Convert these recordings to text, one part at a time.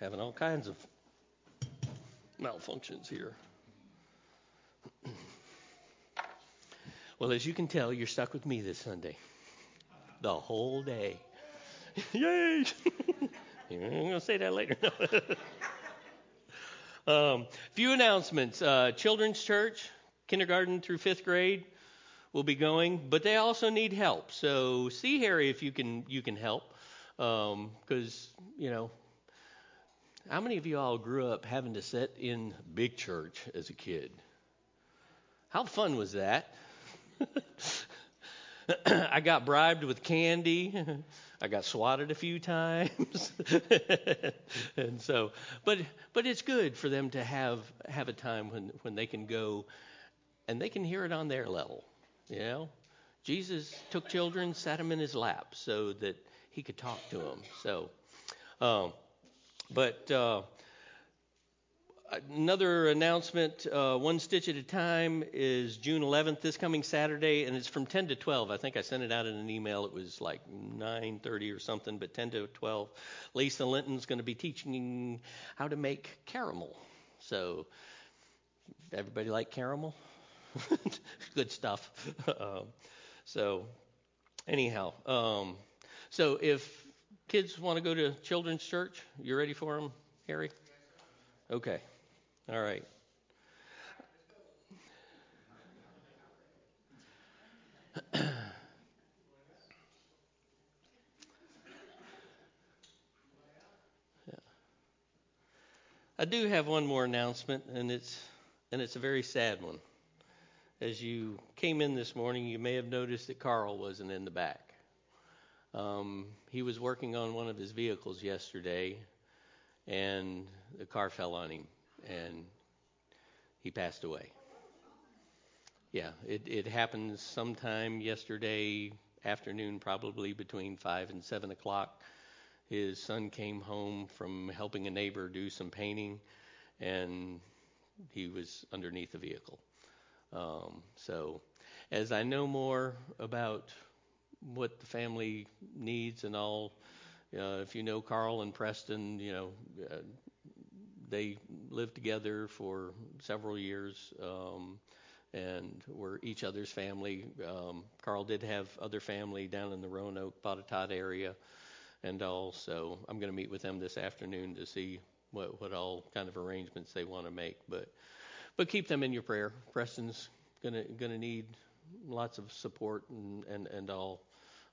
having all kinds of malfunctions here. Well, as you can tell, you're stuck with me this Sunday. The whole day. Yay! I'm going to say that later. um, few announcements. Uh, children's church, kindergarten through fifth grade, will be going, but they also need help. So see Harry if you can you can help, because um, you know. How many of you all grew up having to sit in big church as a kid? How fun was that? I got bribed with candy. I got swatted a few times. and so, but but it's good for them to have have a time when when they can go and they can hear it on their level, you know? Jesus took children, sat them in his lap so that he could talk to them. So um, but uh, Another announcement, uh, One Stitch at a Time, is June 11th, this coming Saturday, and it's from 10 to 12. I think I sent it out in an email. It was like 9:30 or something, but 10 to 12. Lisa Linton's going to be teaching how to make caramel. So, everybody like caramel? Good stuff. um, so, anyhow, um, so if kids want to go to children's church, you ready for them, Harry? Okay. All right. I do have one more announcement, and it's and it's a very sad one. As you came in this morning, you may have noticed that Carl wasn't in the back. Um, he was working on one of his vehicles yesterday, and the car fell on him and he passed away. Yeah, it, it happened sometime yesterday afternoon, probably between 5 and 7 o'clock. His son came home from helping a neighbor do some painting, and he was underneath the vehicle. Um, so, as I know more about what the family needs and all, uh, if you know Carl and Preston, you know, uh, they lived together for several years um, and were each other's family. Um, Carl did have other family down in the Roanoke, Botetourt area, and all. So I'm going to meet with them this afternoon to see what what all kind of arrangements they want to make. But but keep them in your prayer. Preston's gonna gonna need lots of support and and and all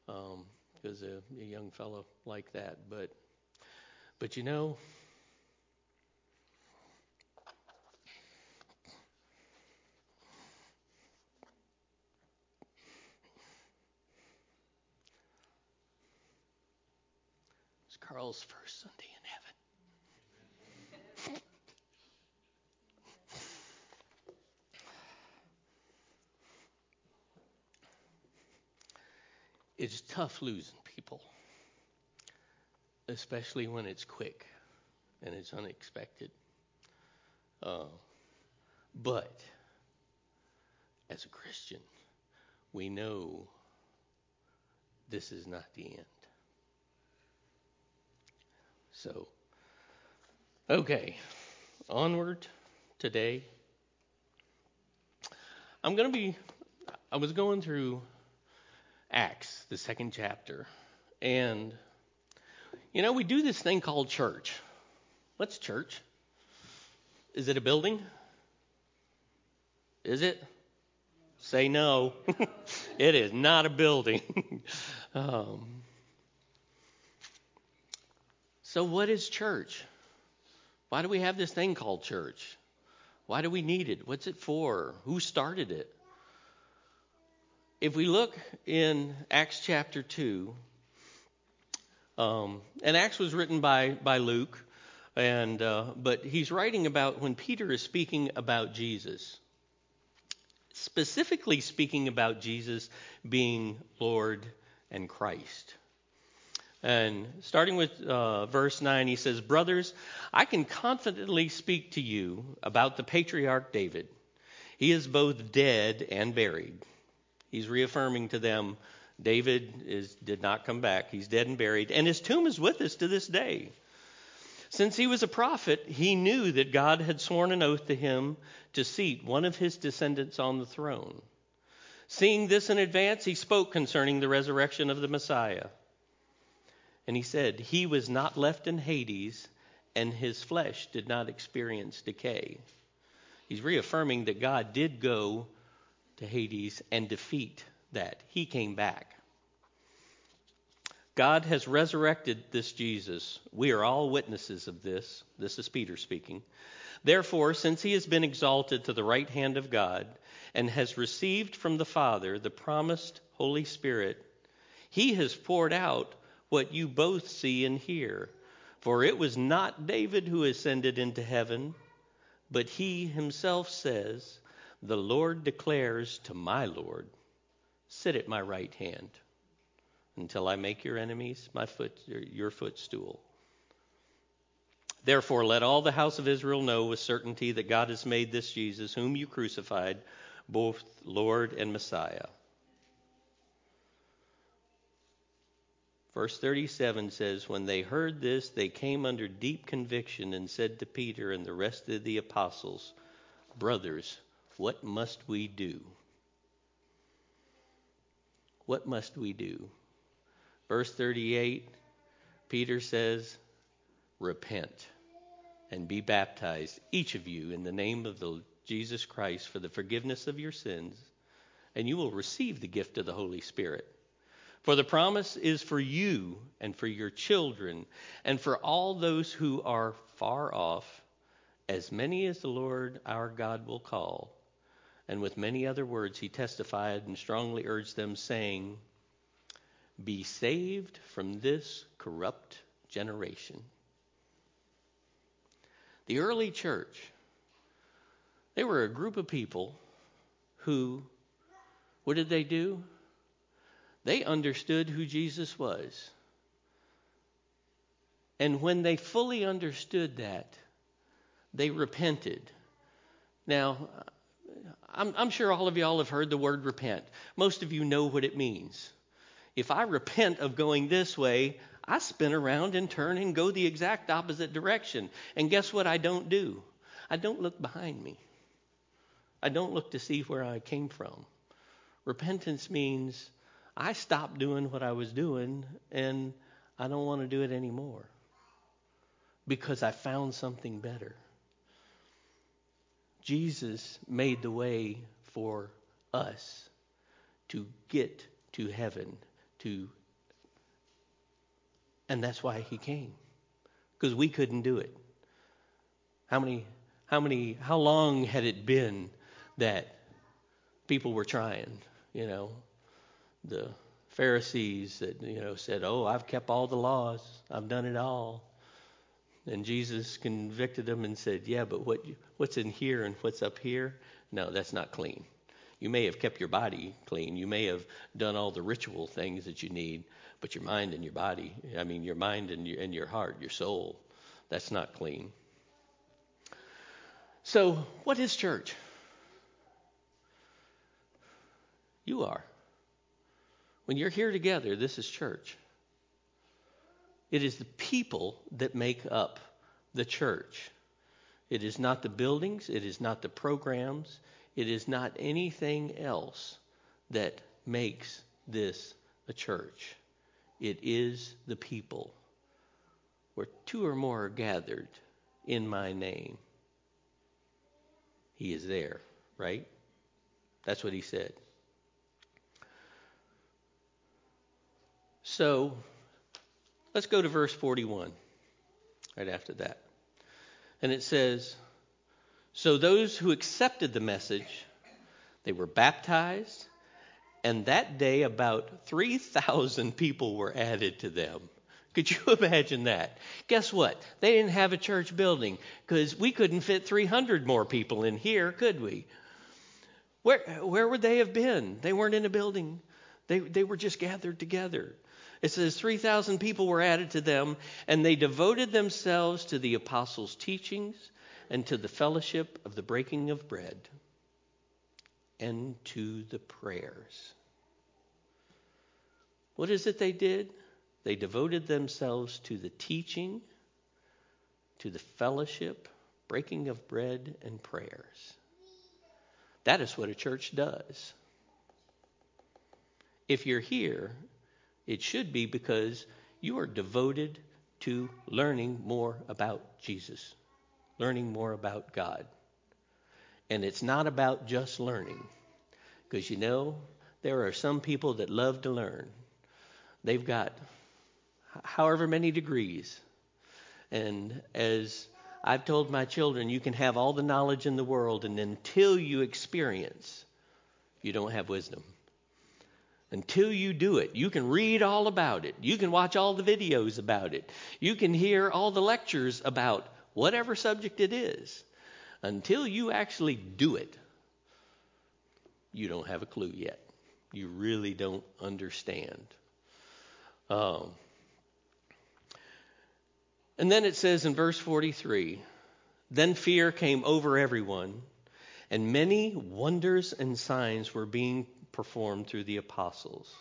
because um, a, a young fellow like that. But but you know It's Carl's first Sunday in heaven. It's tough losing people, especially when it's quick and it's unexpected. Uh, but as a Christian, we know this is not the end. So, okay, onward today. I'm going to be, I was going through Acts, the second chapter, and, you know, we do this thing called church. What's church? Is it a building? Is it? Say no. it is not a building. um, so, what is church? Why do we have this thing called church? Why do we need it? What's it for? Who started it? If we look in Acts chapter 2, um, and Acts was written by, by Luke, and, uh, but he's writing about when Peter is speaking about Jesus, specifically speaking about Jesus being Lord and Christ. And starting with uh, verse 9, he says, Brothers, I can confidently speak to you about the patriarch David. He is both dead and buried. He's reaffirming to them David is, did not come back. He's dead and buried, and his tomb is with us to this day. Since he was a prophet, he knew that God had sworn an oath to him to seat one of his descendants on the throne. Seeing this in advance, he spoke concerning the resurrection of the Messiah. And he said, He was not left in Hades, and his flesh did not experience decay. He's reaffirming that God did go to Hades and defeat that. He came back. God has resurrected this Jesus. We are all witnesses of this. This is Peter speaking. Therefore, since he has been exalted to the right hand of God and has received from the Father the promised Holy Spirit, he has poured out what you both see and hear. For it was not David who ascended into heaven, but he himself says, The Lord declares to my Lord, Sit at my right hand until I make your enemies my foot your footstool. Therefore let all the house of Israel know with certainty that God has made this Jesus whom you crucified both Lord and Messiah. Verse 37 says, When they heard this, they came under deep conviction and said to Peter and the rest of the apostles, Brothers, what must we do? What must we do? Verse 38, Peter says, Repent and be baptized, each of you, in the name of the Jesus Christ for the forgiveness of your sins, and you will receive the gift of the Holy Spirit. For the promise is for you and for your children and for all those who are far off, as many as the Lord our God will call. And with many other words he testified and strongly urged them, saying, be saved from this corrupt generation. The early church, they were a group of people who, what did they do? They understood who Jesus was. And when they fully understood that, they repented. Now, I'm, I'm, sure all of y'all have heard the word repent. Most of you know what it means if I repent of going this way, I spin around and turn and go the exact opposite direction. And guess what I don't do? I don't look behind me. I don't look to see where I came from. Repentance means I stopped doing what I was doing and I don't want to do it anymore because I found something better. Jesus made the way for us to get to heaven to. And that's why he came, because we couldn't do it. How many, how many, how long had it been that people were trying? You know, the Pharisees that you know said, "Oh, I've kept all the laws. I've done it all." And Jesus convicted them and said, "Yeah, but what what's in here and what's up here? No, that's not clean." You may have kept your body clean. You may have done all the ritual things that you need, but your mind and your body, I mean, your mind and your, and your heart, your soul, that's not clean. So, what is church? You are. When you're here together, this is church. It is the people that make up the church. It is not the buildings, it is not the programs, it is not anything else that makes this a church. It is the people. Where two or more are gathered in my name, he is there, right? That's what he said. So let's go to verse 41, right after that. And it says, so those who accepted the message, they were baptized, and that day about 3,000 people were added to them. Could you imagine that? Guess what? They didn't have a church building because we couldn't fit 300 more people in here, could we? Where, where would they have been? They weren't in a building, they, they were just gathered together. It says 3,000 people were added to them, and they devoted themselves to the apostles' teachings and to the fellowship of the breaking of bread, and to the prayers. What is it they did? They devoted themselves to the teaching, to the fellowship, breaking of bread, and prayers. That is what a church does. If you're here, it should be because you are devoted to learning more about Jesus, learning more about God. And it's not about just learning, because you know, there are some people that love to learn. They've got however many degrees. And as I've told my children, you can have all the knowledge in the world, and until you experience, you don't have wisdom. Until you do it, you can read all about it. You can watch all the videos about it. You can hear all the lectures about whatever subject it is. Until you actually do it, you don't have a clue yet. You really don't understand. Um, and then it says in verse 43 Then fear came over everyone, and many wonders and signs were being performed through the apostles.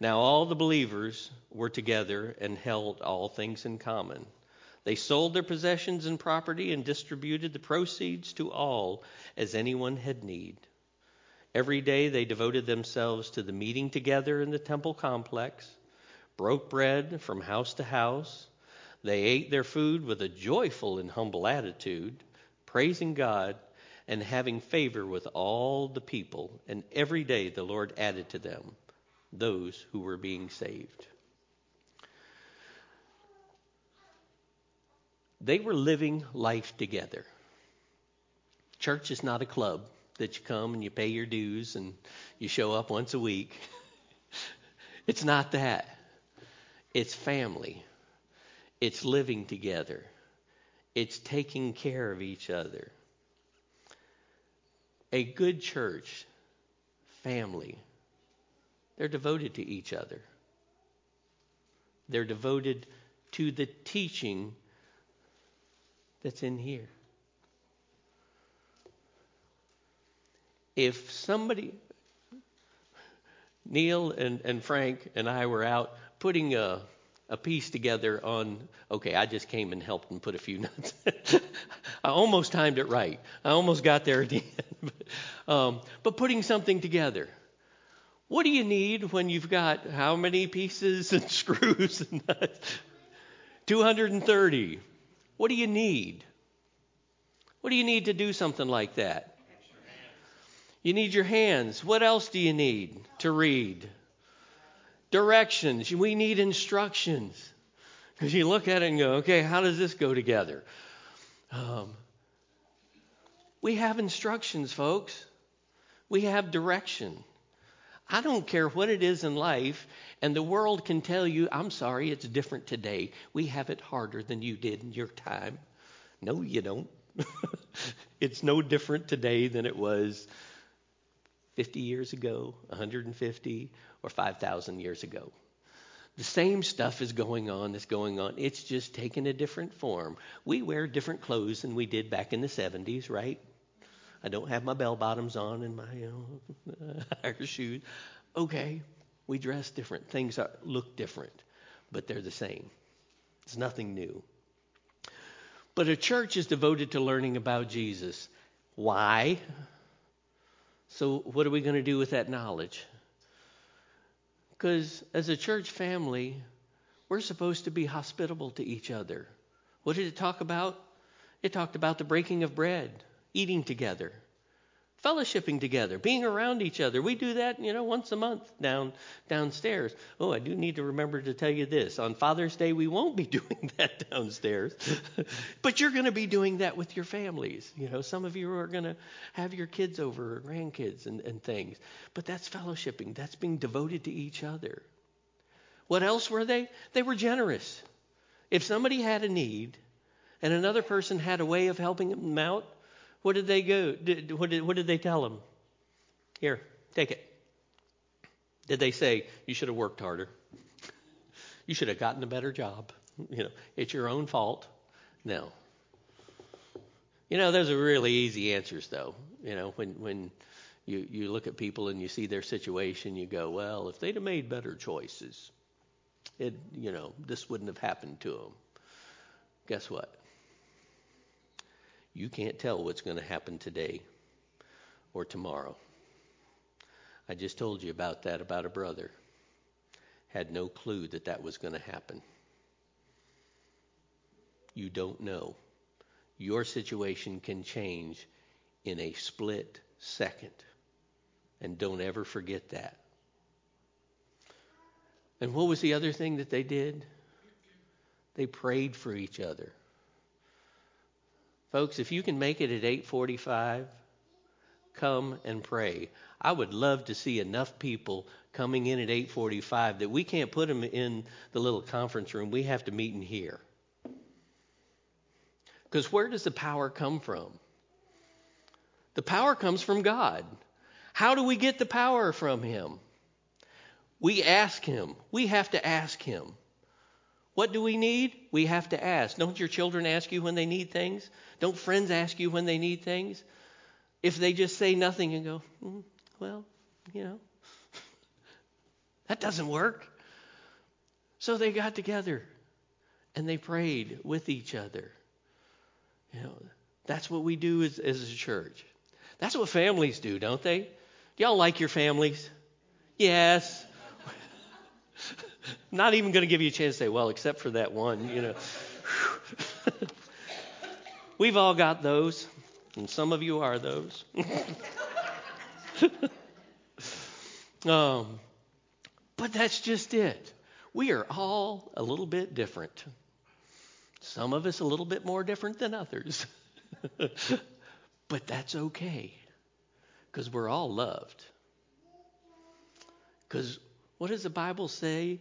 Now all the believers were together and held all things in common. They sold their possessions and property and distributed the proceeds to all as anyone had need. Every day they devoted themselves to the meeting together in the temple complex, broke bread from house to house they ate their food with a joyful and humble attitude, praising God and having favor with all the people. And every day the Lord added to them those who were being saved. They were living life together. Church is not a club that you come and you pay your dues and you show up once a week. it's not that. It's family. It's living together. It's taking care of each other. A good church, family, they're devoted to each other. They're devoted to the teaching that's in here. If somebody, Neil and, and Frank and I were out putting a a piece together on, okay, I just came and helped and put a few notes. I almost timed it right. I almost got there at the end. um, but putting something together. What do you need when you've got how many pieces and screws and nuts? 230. What do you need? What do you need to do something like that? You need your hands. What else do you need to read? directions. We need instructions. Because you look at it and go, okay, how does this go together? Um, we have instructions, folks. We have direction. I don't care what it is in life, and the world can tell you, I'm sorry, it's different today. We have it harder than you did in your time. No, you don't. it's no different today than it was 50 years ago, 150, or 5,000 years ago. The same stuff is going on that's going on. It's just taken a different form. We wear different clothes than we did back in the 70s, right? I don't have my bell bottoms on and my you know, higher shoes. Okay, we dress different. Things are, look different, but they're the same. It's nothing new. But a church is devoted to learning about Jesus. Why? So, what are we going to do with that knowledge? Because as a church family, we're supposed to be hospitable to each other. What did it talk about? It talked about the breaking of bread, eating together, fellowshipping together, being around each other. We do that, you know, once a month down downstairs. Oh, I do need to remember to tell you this. On Father's Day, we won't be doing that downstairs. but you're going to be doing that with your families. You know, some of you are going to have your kids over or grandkids and, and things. But that's fellowshipping. That's being devoted to each other. What else were they? They were generous. If somebody had a need and another person had a way of helping them out, what did they go? Did, what, did, what did they tell him? Here, take it. Did they say, you should have worked harder? You should have gotten a better job. You know, it's your own fault. No. You know, those are really easy answers, though. You know, when when you you look at people and you see their situation, you go, well, if they'd have made better choices, it you know this wouldn't have happened to them. Guess what? You can't tell what's going to happen today or tomorrow. I just told you about that about a brother. Had no clue that that was going to happen. You don't know. Your situation can change in a split second. And don't ever forget that. And what was the other thing that they did? They prayed for each other. Folks, if you can make it at 8:45, come and pray. I would love to see enough people coming in at 8:45 that we can't put them in the little conference room. We have to meet in here. Because where does the power come from? The power comes from God. How do we get the power from Him? We ask Him. We have to ask Him. What do we need? We have to ask. Don't your children ask you when they need things? Don't friends ask you when they need things? If they just say nothing and go, mm, well, you know, that doesn't work. So they got together and they prayed with each other. You know, that's what we do as, as a church. That's what families do, don't they? Do y'all like your families? Yes. Not even going to give you a chance to say, well, except for that one, you know. We've all got those, and some of you are those. um, but that's just it. We are all a little bit different. Some of us a little bit more different than others. but that's okay because we're all loved. Because what does the Bible say?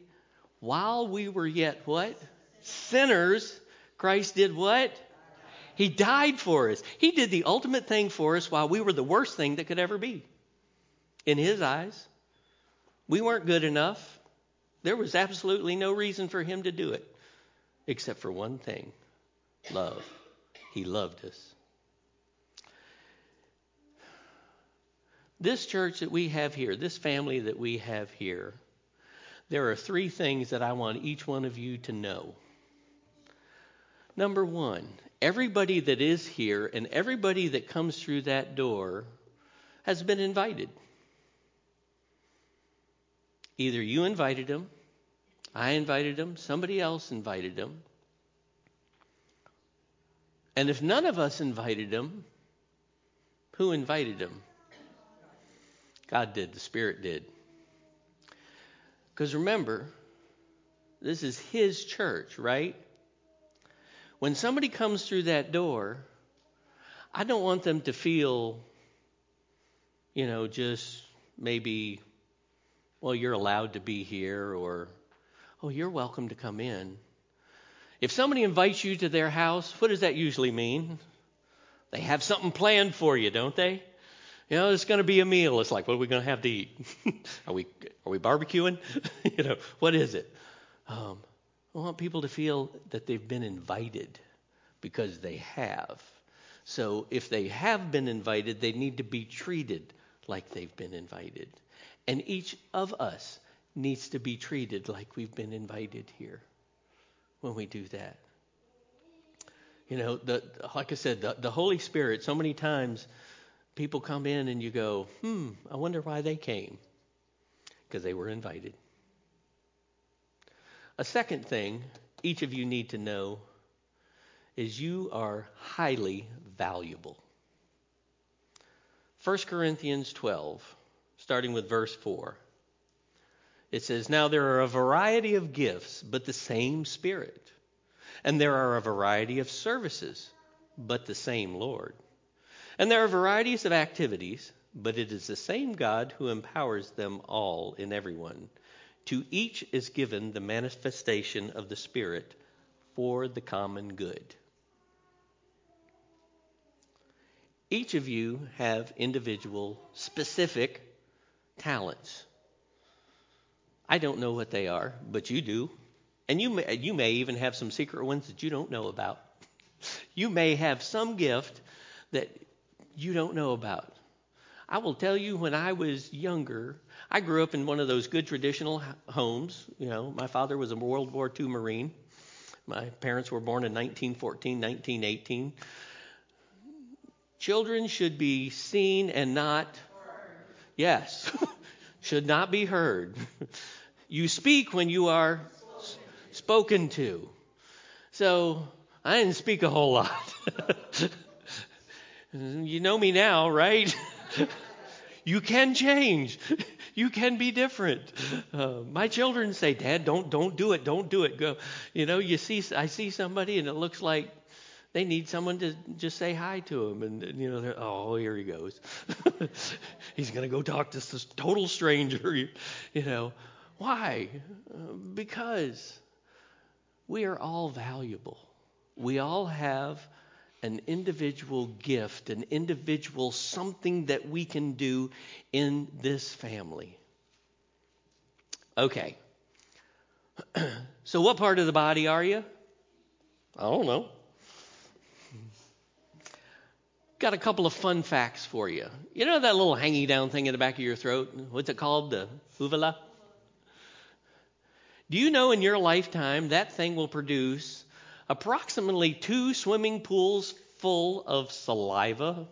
While we were yet what? Sinners, Christ did what? He died for us. He did the ultimate thing for us while we were the worst thing that could ever be. In His eyes, we weren't good enough. There was absolutely no reason for Him to do it except for one thing love. He loved us. This church that we have here, this family that we have here, there are three things that I want each one of you to know. Number one, everybody that is here and everybody that comes through that door has been invited. Either you invited them I invited them, somebody else invited them. And if none of us invited them, who invited them? God did, the Spirit did. Because remember, this is His church, right? When somebody comes through that door, I don't want them to feel, you know, just maybe, well, you're allowed to be here or Oh, you're welcome to come in. If somebody invites you to their house, what does that usually mean? They have something planned for you, don't they? You know, it's going to be a meal. It's like, what are we going to have to eat? are we are we barbecuing? you know, what is it? Um, I want people to feel that they've been invited because they have. So if they have been invited, they need to be treated like they've been invited. And each of us needs to be treated like we've been invited here when we do that. You know, the, like I said, the, the Holy Spirit, so many times people come in and you go, hmm, I wonder why they came. Because they were invited. A second thing each of you need to know is you are highly valuable. 1 Corinthians 12, starting with verse 4. It says, Now there are a variety of gifts, but the same Spirit. And there are a variety of services, but the same Lord. And there are varieties of activities, but it is the same God who empowers them all in everyone. To each is given the manifestation of the Spirit for the common good. Each of you have individual, specific talents. I don't know what they are, but you do. And you may, you may even have some secret ones that you don't know about. You may have some gift that you don't know about. I will tell you, when I was younger, I grew up in one of those good traditional homes. You know, my father was a World War II Marine. My parents were born in 1914, 1918. Children should be seen and not. Yes, should not be heard. You speak when you are spoken to. So I didn't speak a whole lot. you know me now, right? you can change. You can be different. Uh, my children say, "Dad, don't don't do it. Don't do it. Go." You know, you see, I see somebody, and it looks like they need someone to just say hi to them, and you know, they're, oh, here he goes. He's gonna go talk to this total stranger. You know, why? Because we are all valuable. We all have an individual gift, an individual something that we can do in this family. Okay. so, what part of the body are you? I don't know. Got a couple of fun facts for you. You know that little hanging down thing in the back of your throat? What's it called? The uvula? Do you know in your lifetime that thing will produce approximately two swimming pools full of saliva?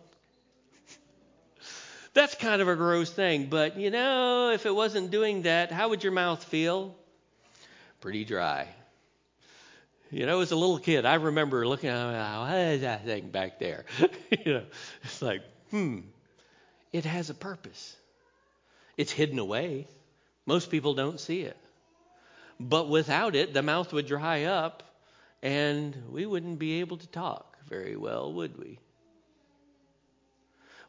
That's kind of a gross thing, but you know, if it wasn't doing that, how would your mouth feel? Pretty dry. You know, as a little kid, I remember looking at what is that thing back there? you know, it's like, hmm, it has a purpose. It's hidden away. Most people don't see it. But without it, the mouth would dry up and we wouldn't be able to talk very well, would we?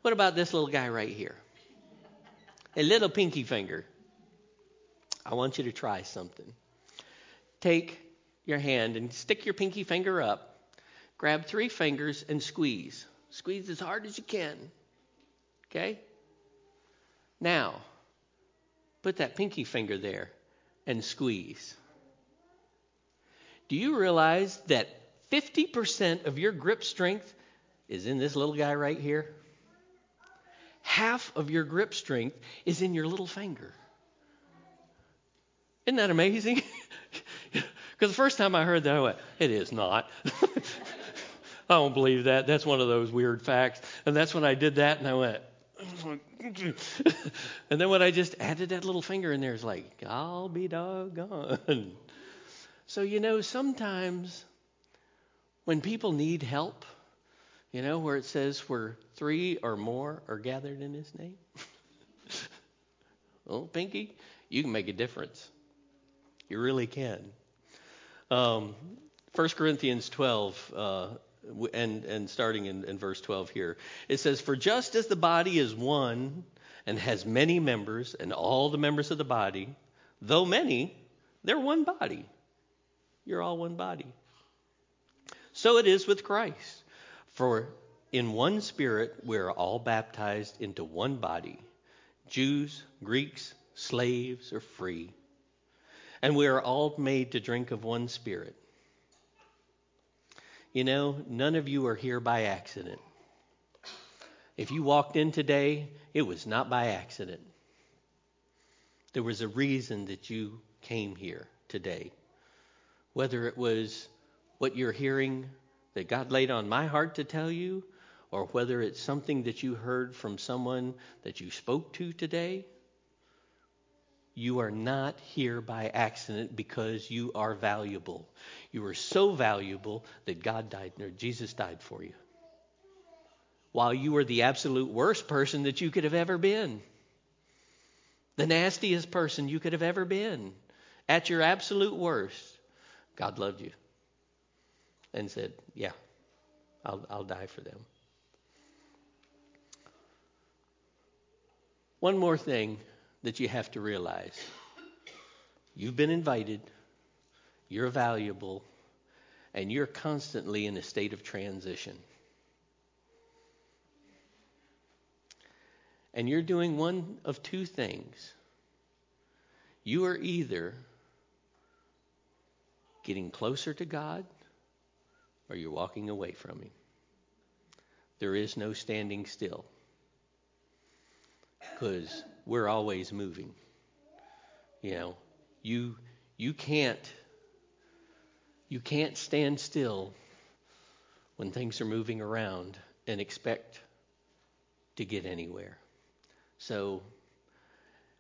What about this little guy right here? A little pinky finger. I want you to try something. Take your hand and stick your pinky finger up. Grab three fingers and squeeze. Squeeze as hard as you can. Okay? Now, put that pinky finger there and squeeze. Do you realize that 50% of your grip strength is in this little guy right here? Half of your grip strength is in your little finger. Isn't that amazing? Because the first time I heard that, I went, it is not. I don't believe that. That's one of those weird facts. And that's when I did that, and I went, and then when I just added that little finger in there, it's like, I'll be doggone. So, you know, sometimes when people need help, you know, where it says where three or more are gathered in his name, well, Pinky, you can make a difference. You really can. Um, 1 Corinthians 12, uh, and, and starting in, in verse 12 here. It says, For just as the body is one and has many members, and all the members of the body, though many, they're one body. You're all one body. So it is with Christ. For in one spirit we are all baptized into one body Jews, Greeks, slaves, or free. And we are all made to drink of one spirit. You know, none of you are here by accident. If you walked in today, it was not by accident. There was a reason that you came here today. Whether it was what you're hearing that God laid on my heart to tell you, or whether it's something that you heard from someone that you spoke to today, you are not here by accident because you are valuable. You are so valuable that God died, or Jesus died for you. While you were the absolute worst person that you could have ever been, the nastiest person you could have ever been, at your absolute worst, God loved you and said, Yeah, I'll, I'll die for them. One more thing that you have to realize you've been invited, you're valuable, and you're constantly in a state of transition. And you're doing one of two things. You are either getting closer to God or you're walking away from Him. There is no standing still because we're always moving. You know, you you can't you can't stand still when things are moving around and expect to get anywhere. So,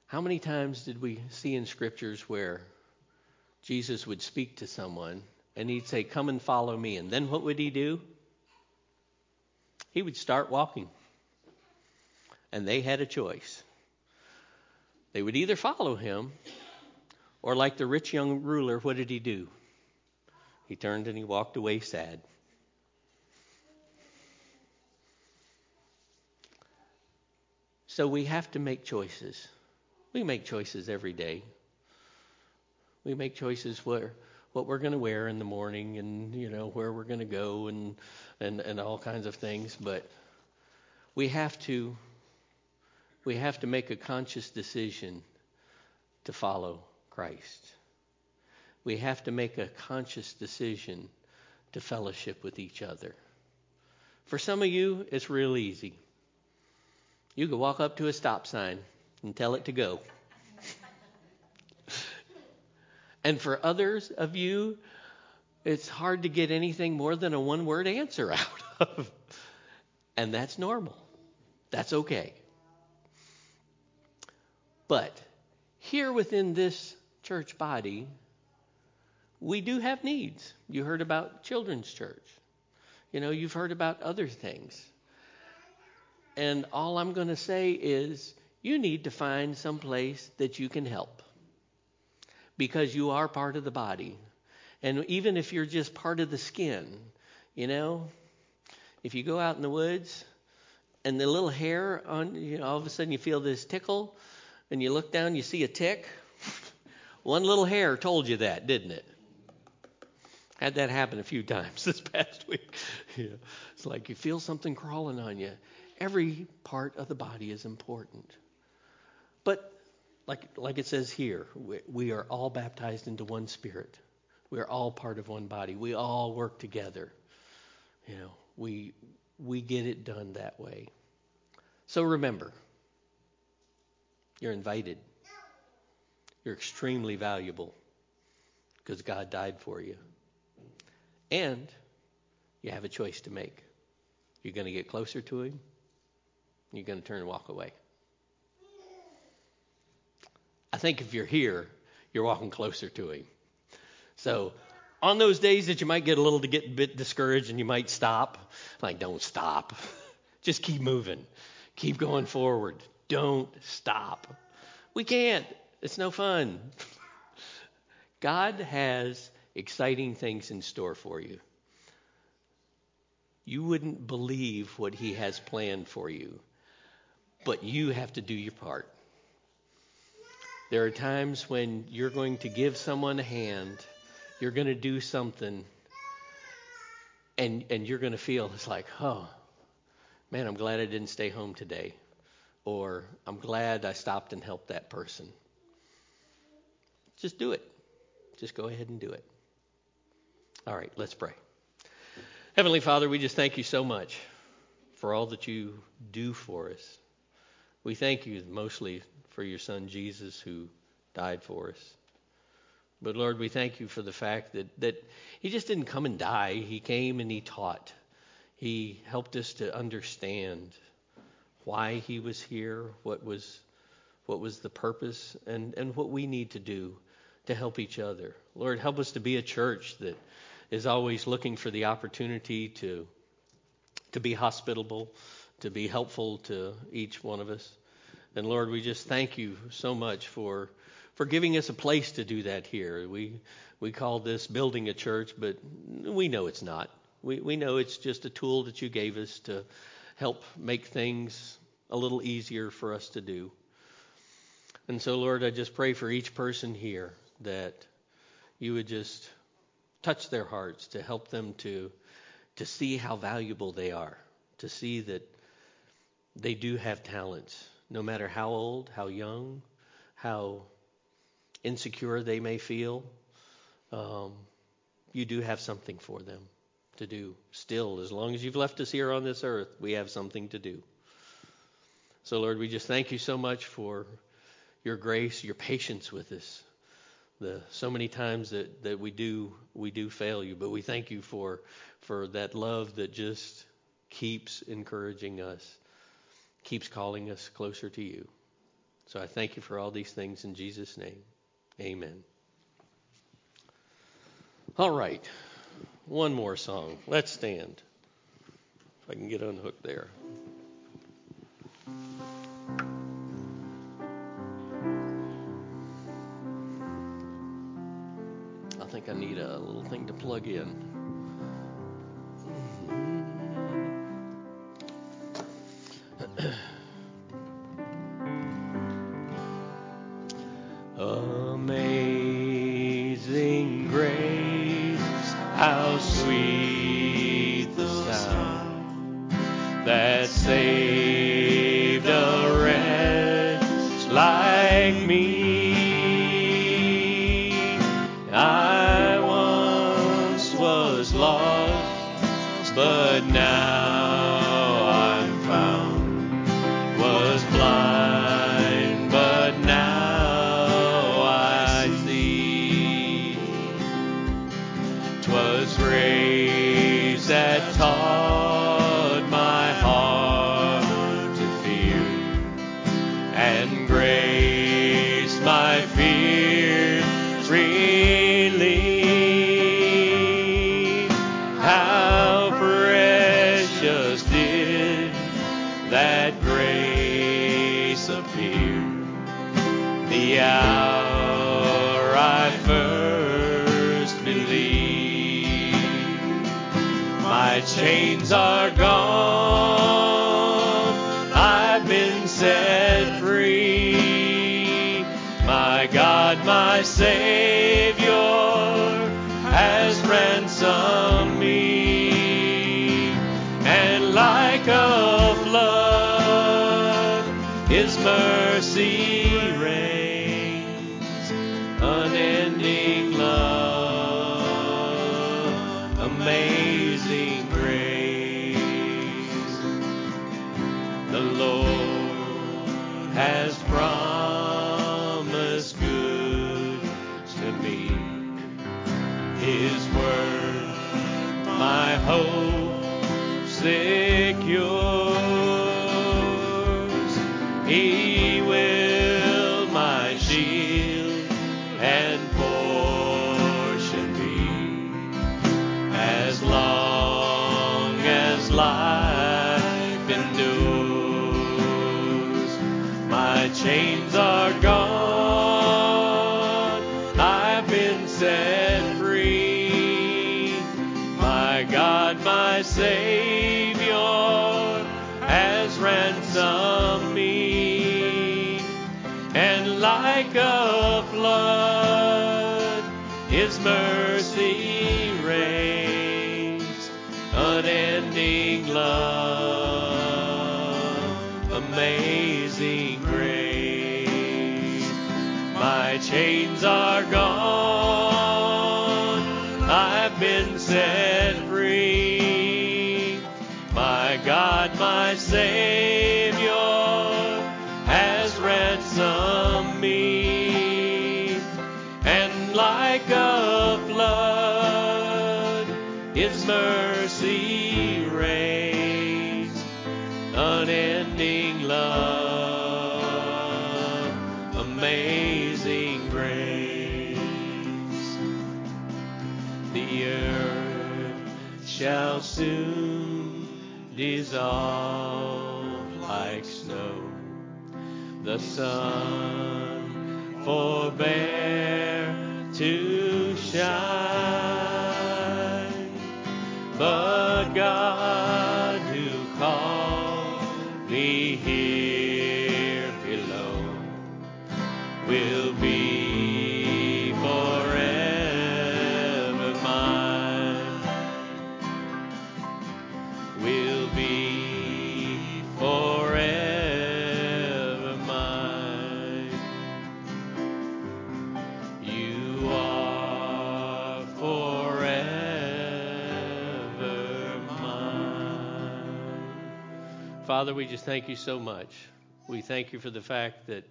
how many times did we see in scriptures where Jesus would speak to someone and he'd say, Come and follow me? And then what would he do? He would start walking. And they had a choice. They would either follow him, or like the rich young ruler, what did he do? He turned and he walked away sad. So we have to make choices. We make choices every day. We make choices where what we're going to wear in the morning and you know where we're going to go and and and all kinds of things, but we have to we have to make a conscious decision to follow Christ. We have to make a conscious decision to fellowship with each other. For some of you, it's real easy. You can walk up to a stop sign and tell it to go. And for others of you, it's hard to get anything more than a one word answer out of. And that's normal. That's okay. But here within this church body, we do have needs. You heard about children's church. You know, you've heard about other things. And all I'm going to say is you need to find some place that you can help because you are part of the body. And even if you're just part of the skin, you know, if you go out in the woods and the little hair on, you know, all of a sudden you feel this tickle, and you look down, you see a tick. One little hair told you that, didn't it? Had that happen a few times this past week. Yeah. It's like you feel something crawling on you. Every part of the body is important. But like like it says here, we, we are all baptized into one spirit. We are all part of one body. We all work together. You know, we we get it done that way. So remember, you're invited. You're extremely valuable because God died for you. And you have a choice to make. You're going to get closer to Him, you're going to turn and walk away. I think if you're here, you're walking closer to Him. So, on those days that you might get a little to get a bit discouraged and you might stop, like, don't stop. Just keep moving. Keep going forward. Don't stop. We can't. It's no fun. God has exciting things in store for you. You wouldn't believe what He has planned for you, but you have to do your part. There are times when you're going to give someone a hand, you're going to do something, and, and you're going to feel it's like, oh, man, I'm glad I didn't stay home today or I'm glad I stopped and helped that person. Just do it. Just go ahead and do it. All right, let's pray. Heavenly Father, we just thank you so much for all that you do for us. We thank you mostly for your son Jesus who died for us. But Lord, we thank you for the fact that, that he just didn't come and die. He came and he taught. He helped us to understand why he was here, what was what was the purpose, and, and what we need to do to help each other. Lord, help us to be a church that is always looking for the opportunity to to be hospitable, to be helpful to each one of us. And Lord, we just thank you so much for for giving us a place to do that here. We we call this building a church, but we know it's not. We we know it's just a tool that you gave us to help make things a little easier for us to do. And so, Lord, I just pray for each person here that you would just touch their hearts to help them to to see how valuable they are, to see that they do have talents, no matter how old, how young, how insecure they may feel. Um, you do have something for them to do still. As long as you've left us here on this earth, we have something to do. So, Lord, we just thank you so much for your grace, your patience with us. The so many times that, that we do we do fail you, but we thank you for for that love that just keeps encouraging us. Keeps calling us closer to you. So I thank you for all these things in Jesus' name. Amen. All right. One more song. Let's stand. If I can get unhooked there. I think I need a little thing to plug in. Amazing grace. My chains are gone, Forbear Father, we just thank you so much. We thank you for the fact that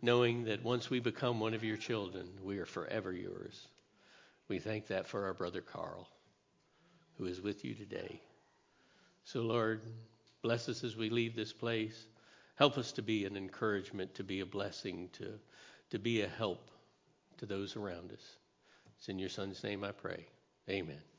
knowing that once we become one of your children, we are forever yours. We thank that for our brother Carl, who is with you today. So, Lord, bless us as we leave this place. Help us to be an encouragement, to be a blessing, to, to be a help to those around us. It's in your Son's name I pray. Amen.